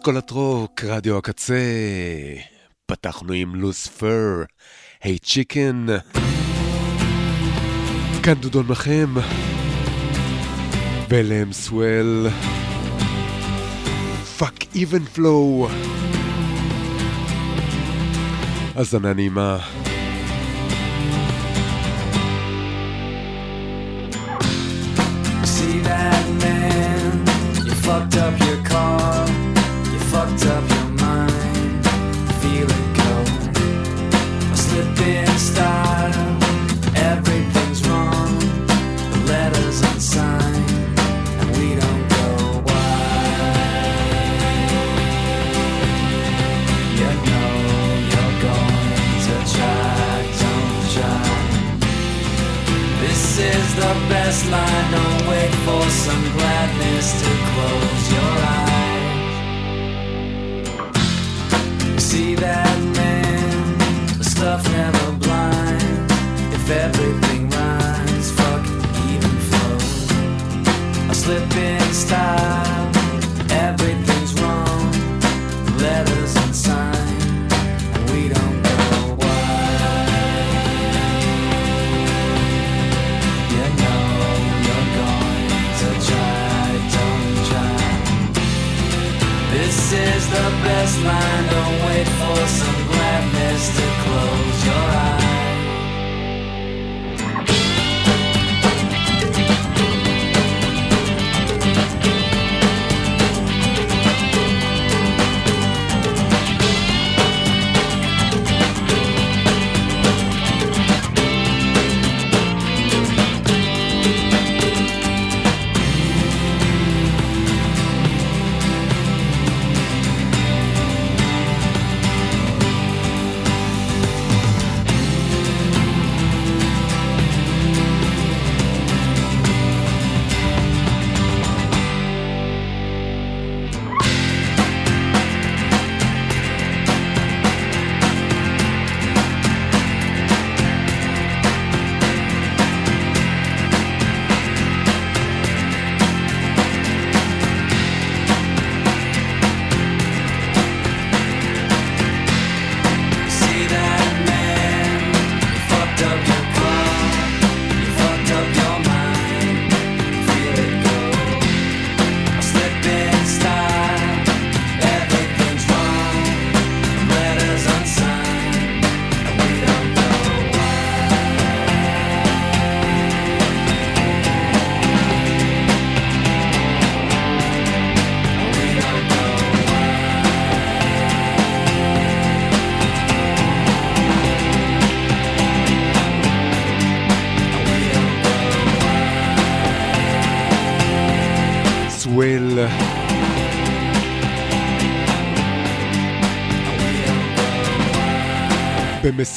אסכולת רוק, רדיו הקצה. פתחנו עם לוספר, היי צ'יקן. כאן דודון מחם. בלם סוול. פאק איבן פלואו. האזנה נעימה. See that man, you fucked up your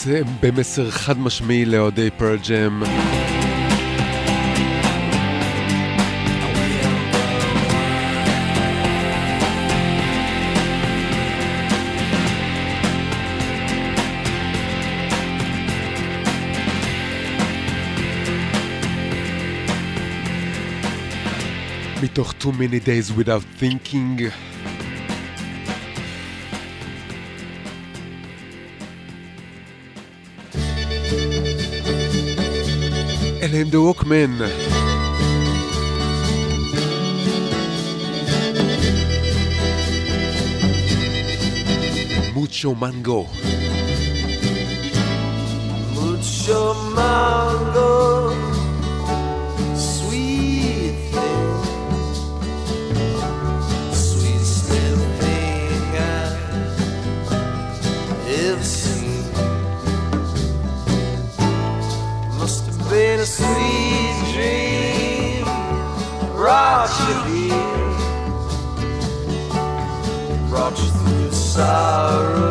זה במסר חד משמעי לאוהדי פרל ג'ם. מתוך too many days without thinking the Walkman. Mucho Mango. a sweet dream, brought you here, brought you through sorrow.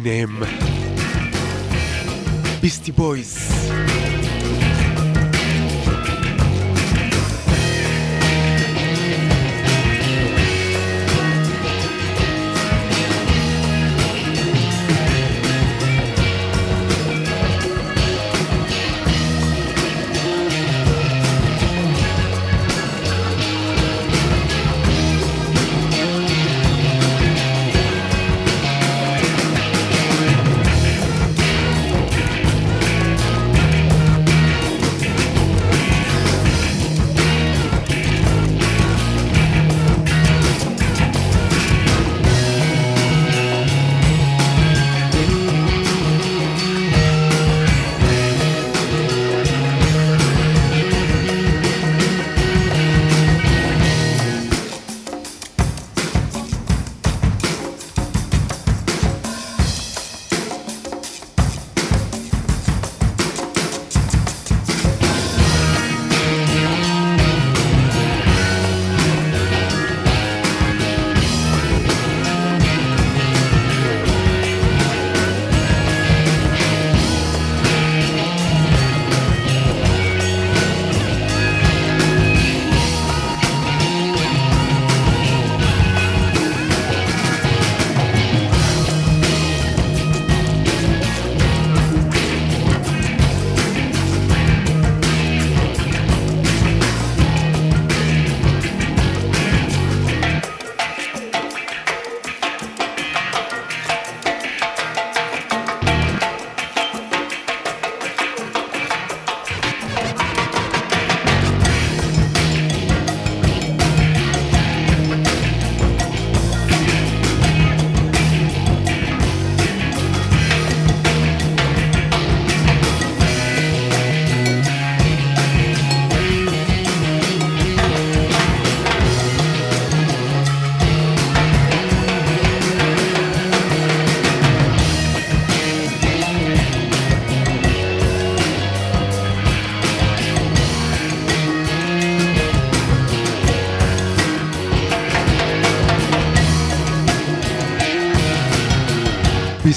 למיניהם. ביסטי בויז.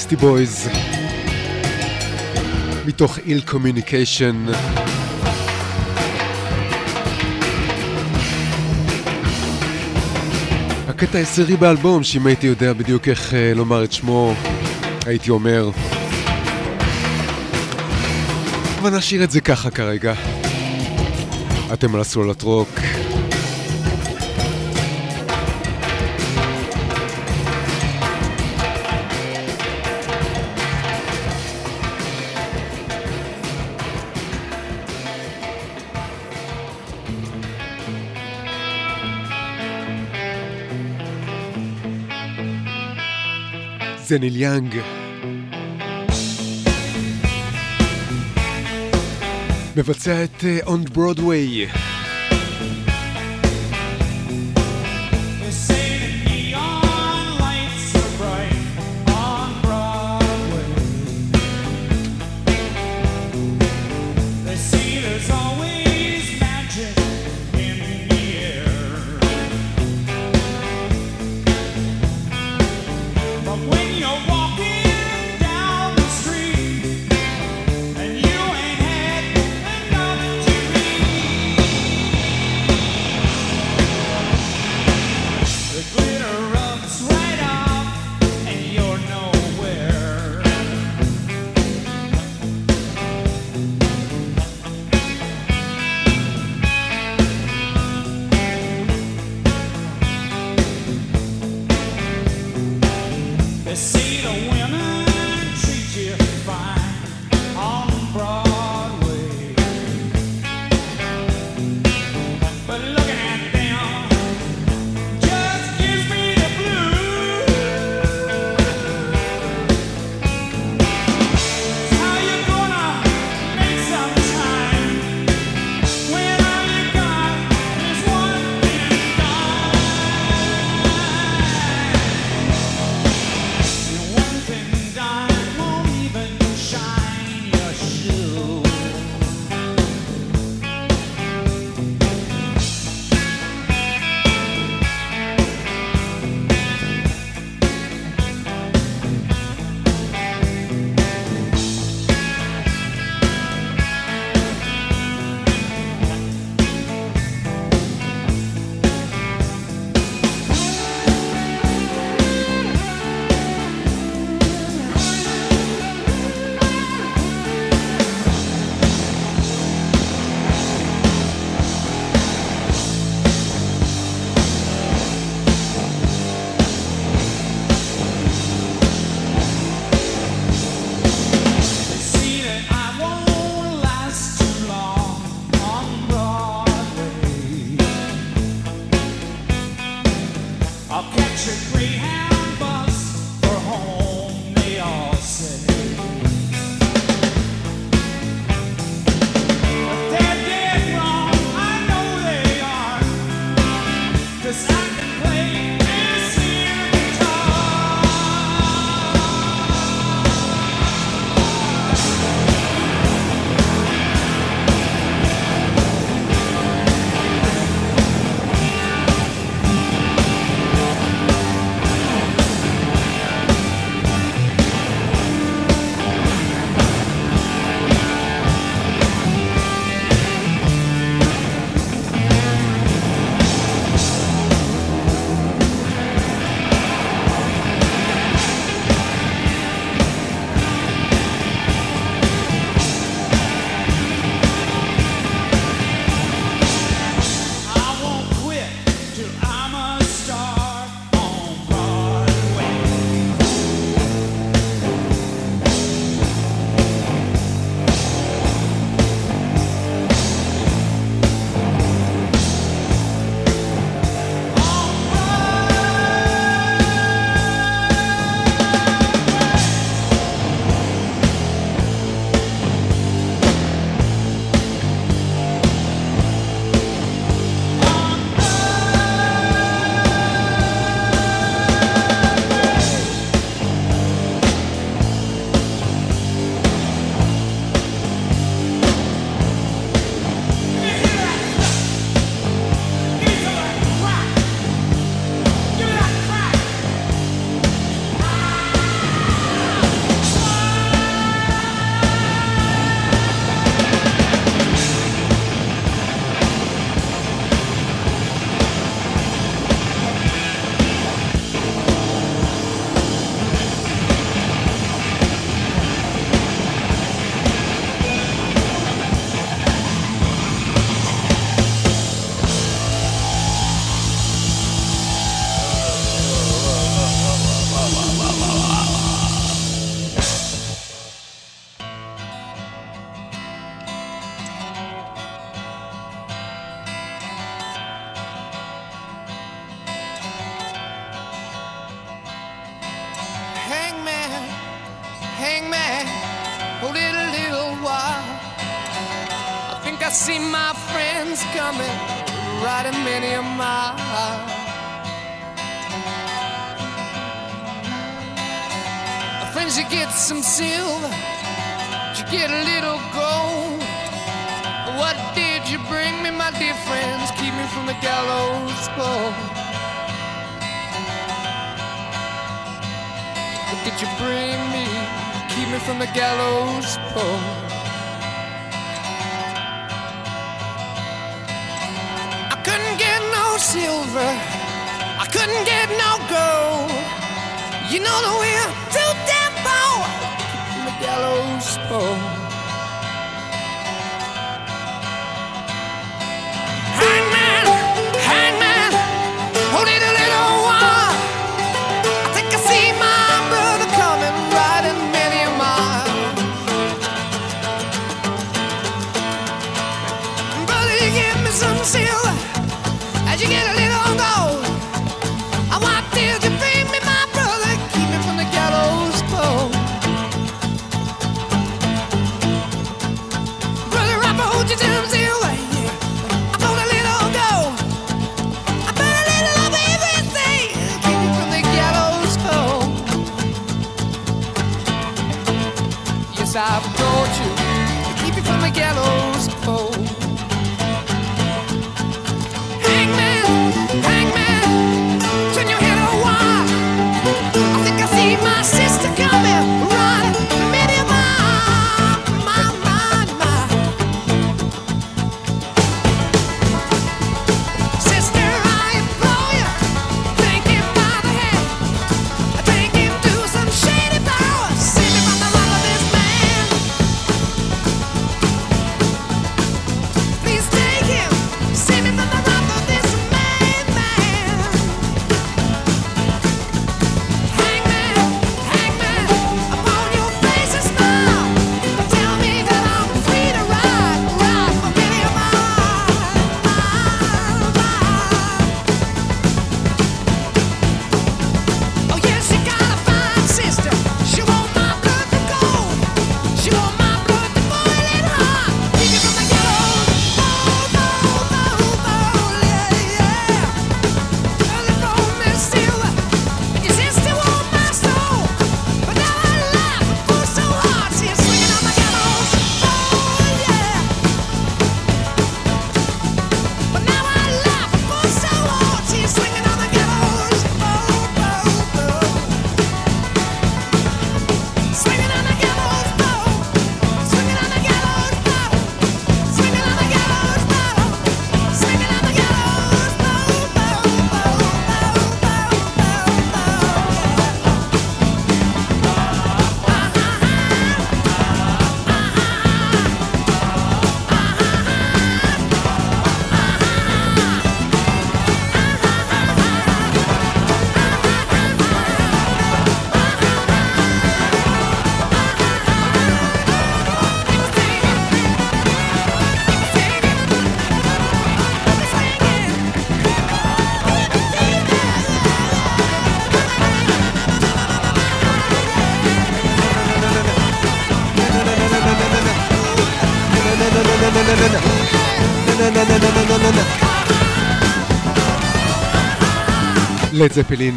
Beastie Boys מתוך Ill Communication הקטע העשירי באלבום, שאם הייתי יודע בדיוק איך אה, לומר את שמו, הייתי אומר. אבל נשאיר את זה ככה כרגע. אתם על אסכולת רוק. זה ניל יאנג. מבצע את They see the world. Right a many a mile. Friends, you get some silver, you get a little gold. What did you bring me, my dear friends? Keep me from the gallows pole. What did you bring me? Keep me from the gallows pole. silver. I couldn't get no gold. You know that we're too damn poor. The gallows pole. לד זפלין.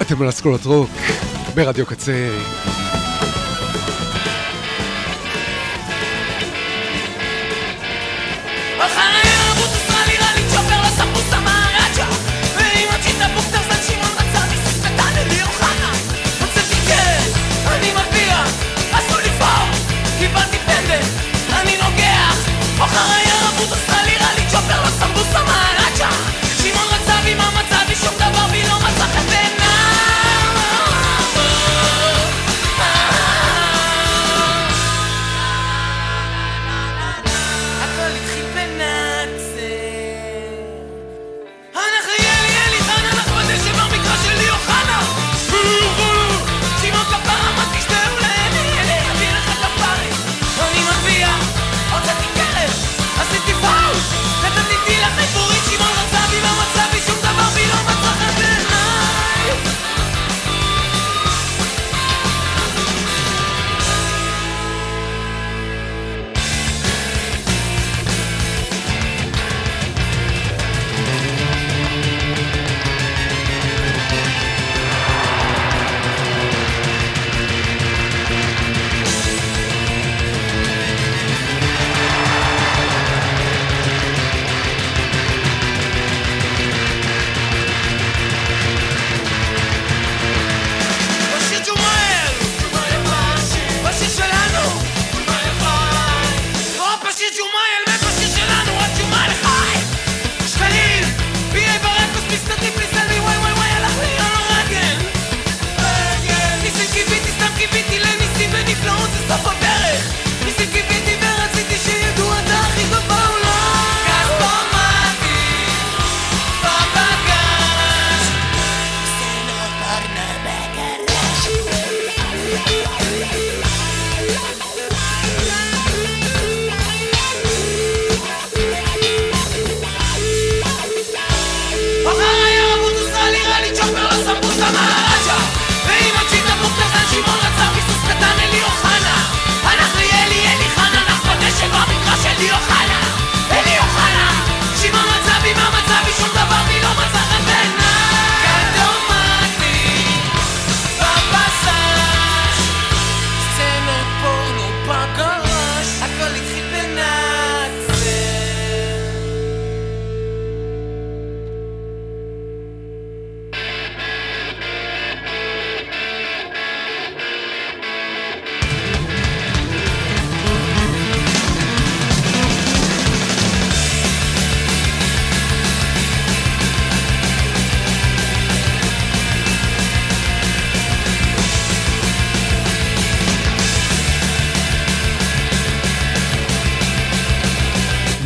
אתם על אסכולת רוק ברדיו קצה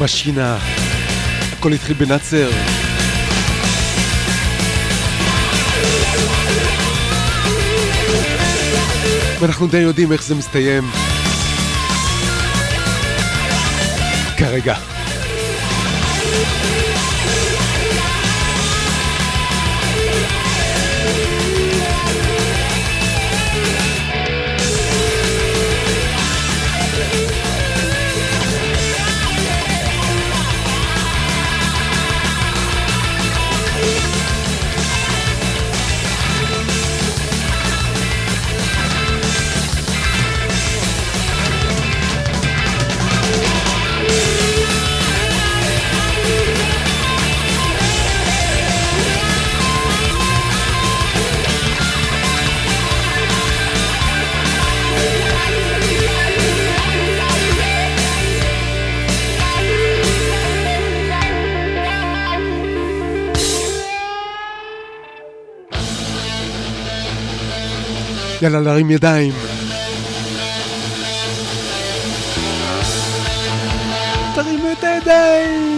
משינה, הכל התחיל בנאצר. ואנחנו די יודעים איך זה מסתיים. כרגע. יאללה, להרים ידיים. תרימו את הידיים!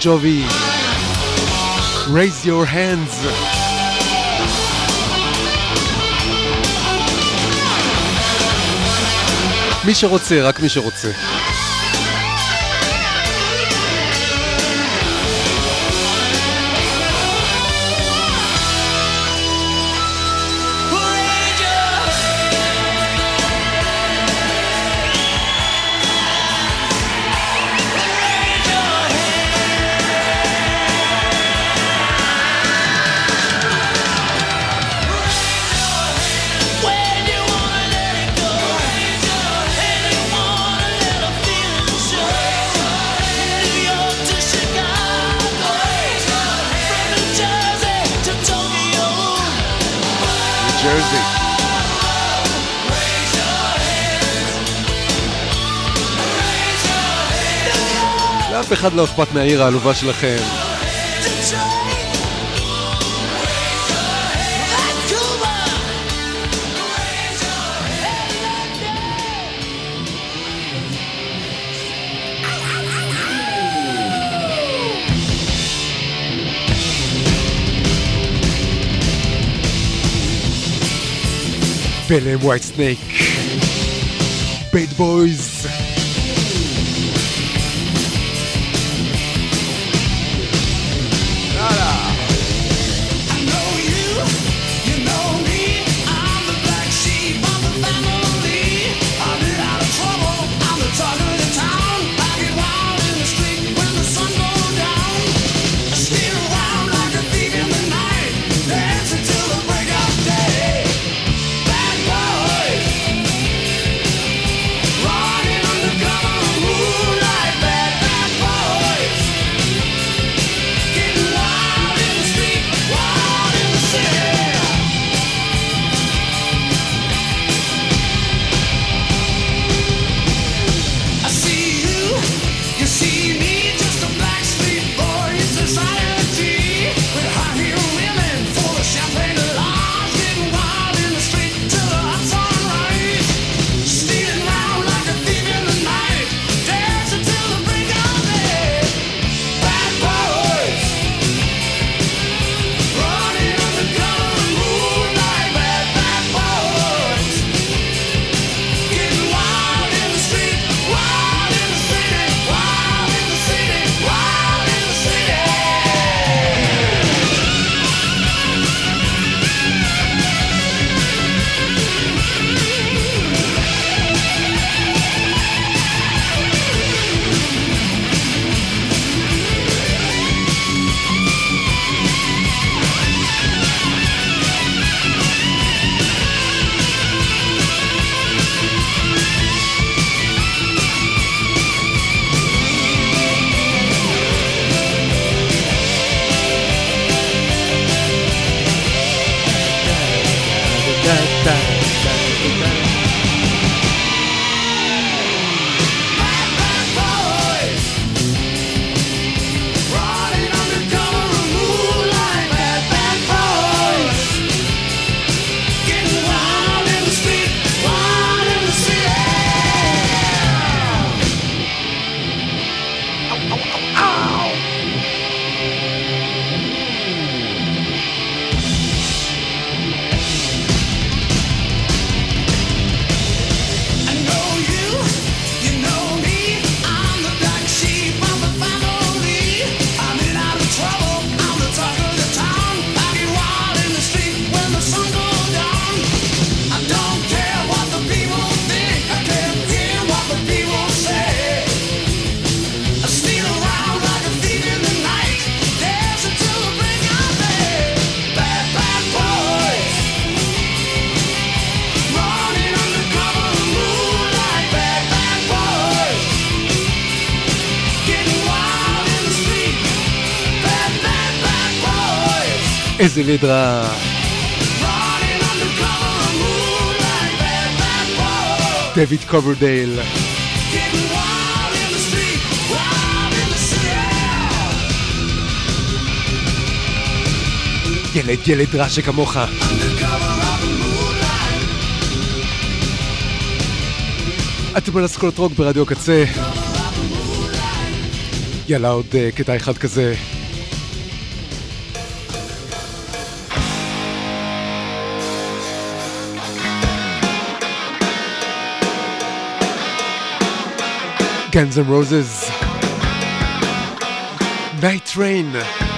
ג'ובי, raise your hands. מי שרוצה, רק מי שרוצה. אחד לא אכפת מהעיר העלובה שלכם. פלם ווייט סנייק, בייט בויז סלידרה. David Coverdale. ילד ילד רע שכמוך. אתם על אסכולת רוק ברדיו קצה. יאללה עוד אה, קטע אחד כזה. Guns N' Roses. Night Train.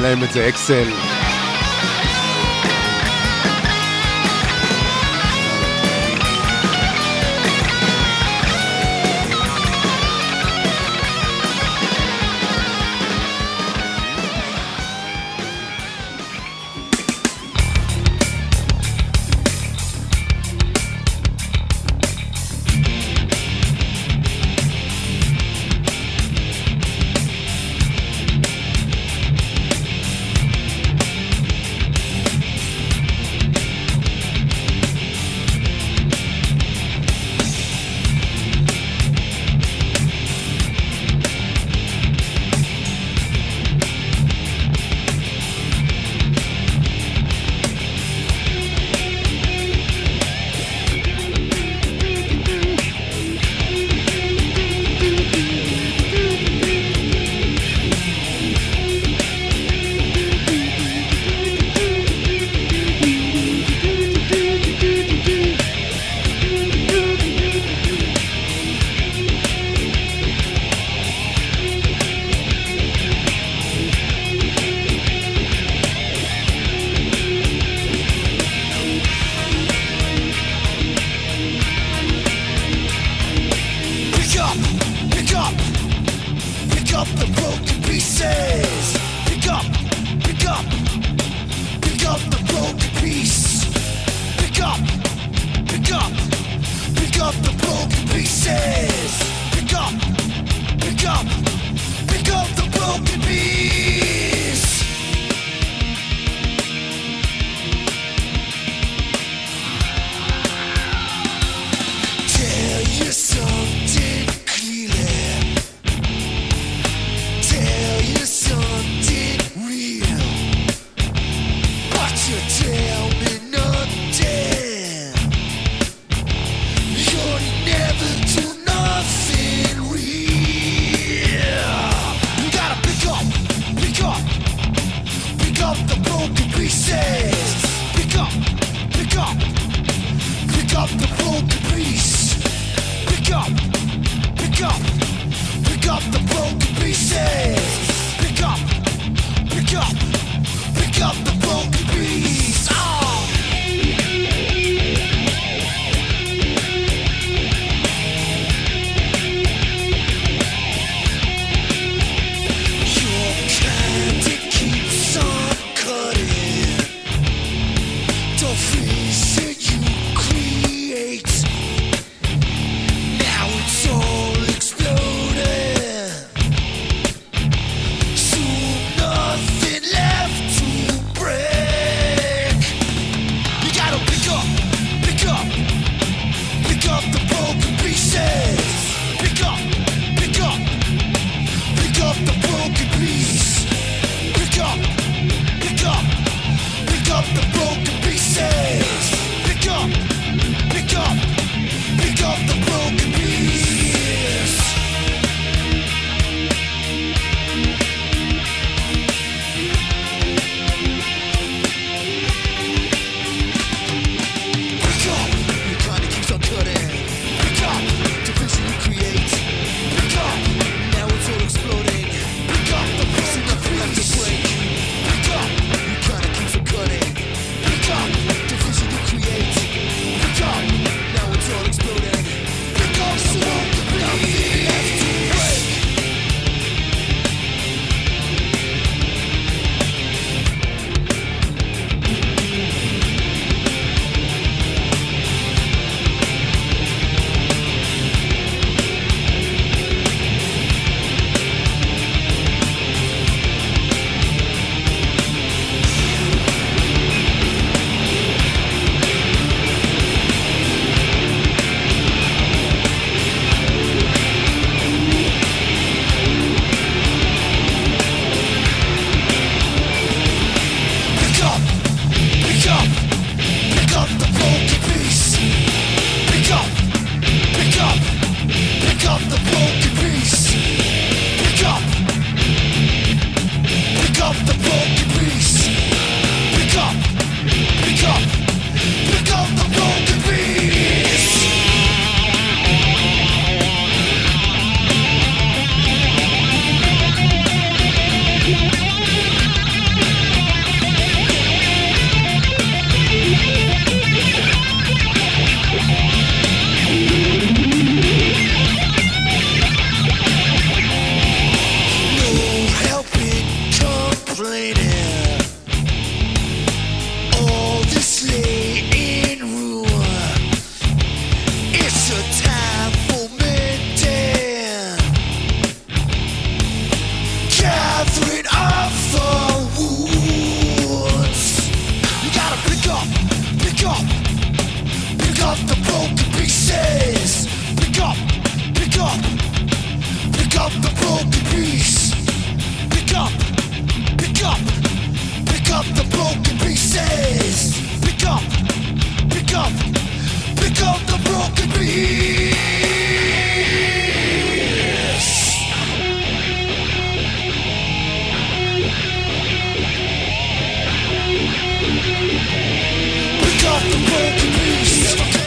להם את זה אקסל.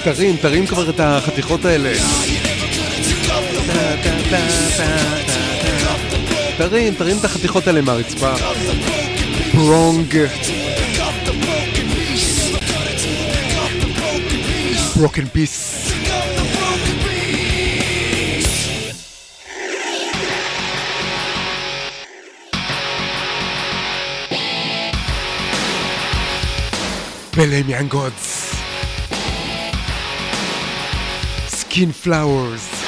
תרים, תרים כבר את החתיכות האלה. תרים, תרים את החתיכות האלה מהרצפה. Prong. Broken Peace. Billy Mangods. Skin Flowers.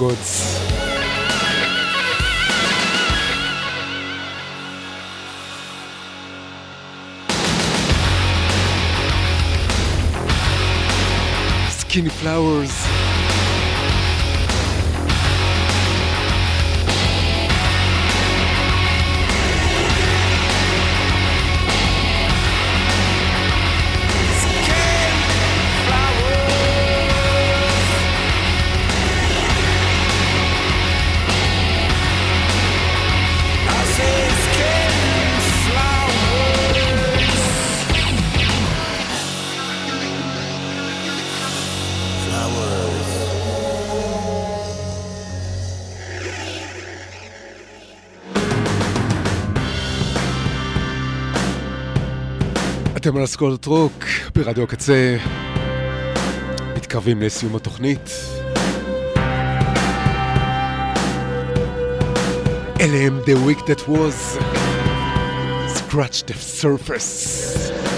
Goods. על אסכולת רוק ברדיו הקצה. מתקרבים לסיום התוכנית. אלה הם The Week That Was Scratch the Surface.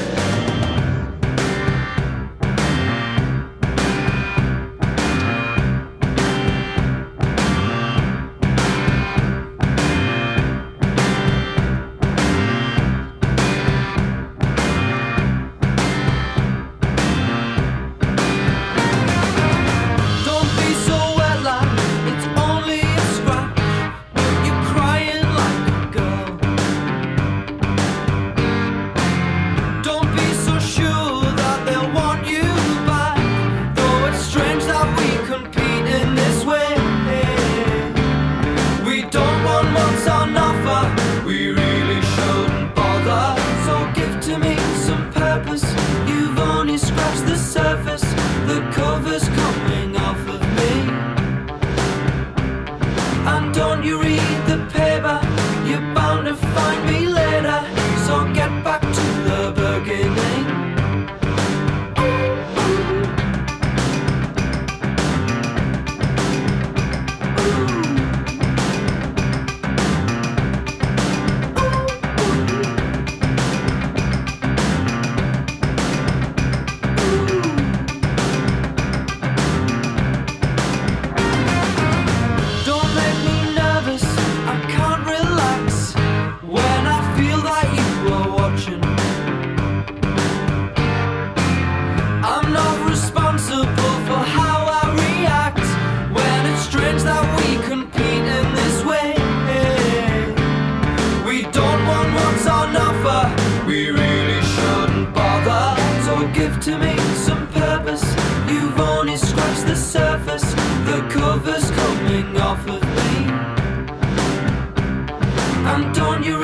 Antonio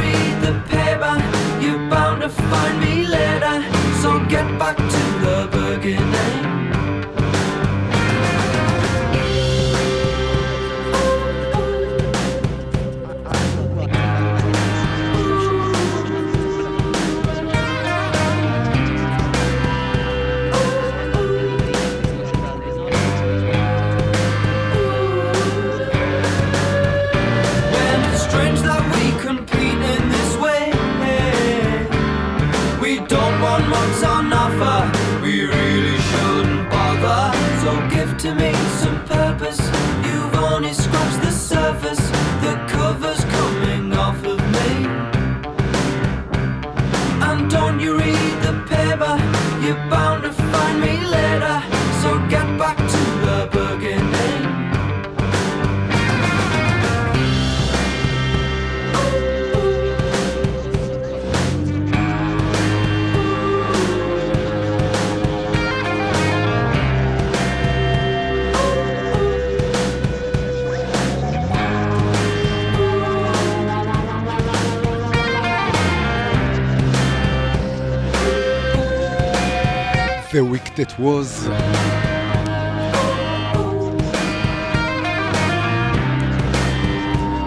That Was.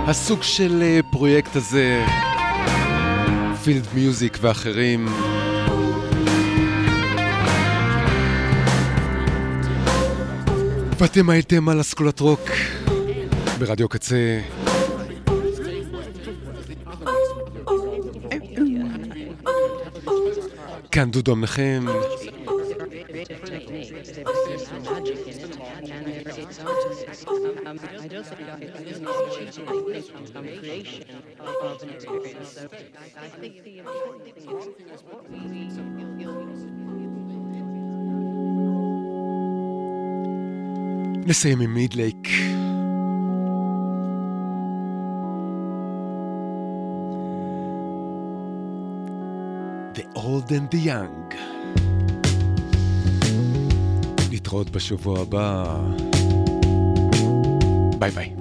הסוג של אה, פרויקט הזה, פילד מיוזיק ואחרים. ואתם הייתם על אסכולת רוק ברדיו קצה. כאן דודו מנחם. I נסיים עם מידלייק. The old and the young. נתראות בשבוע הבא. ביי ביי.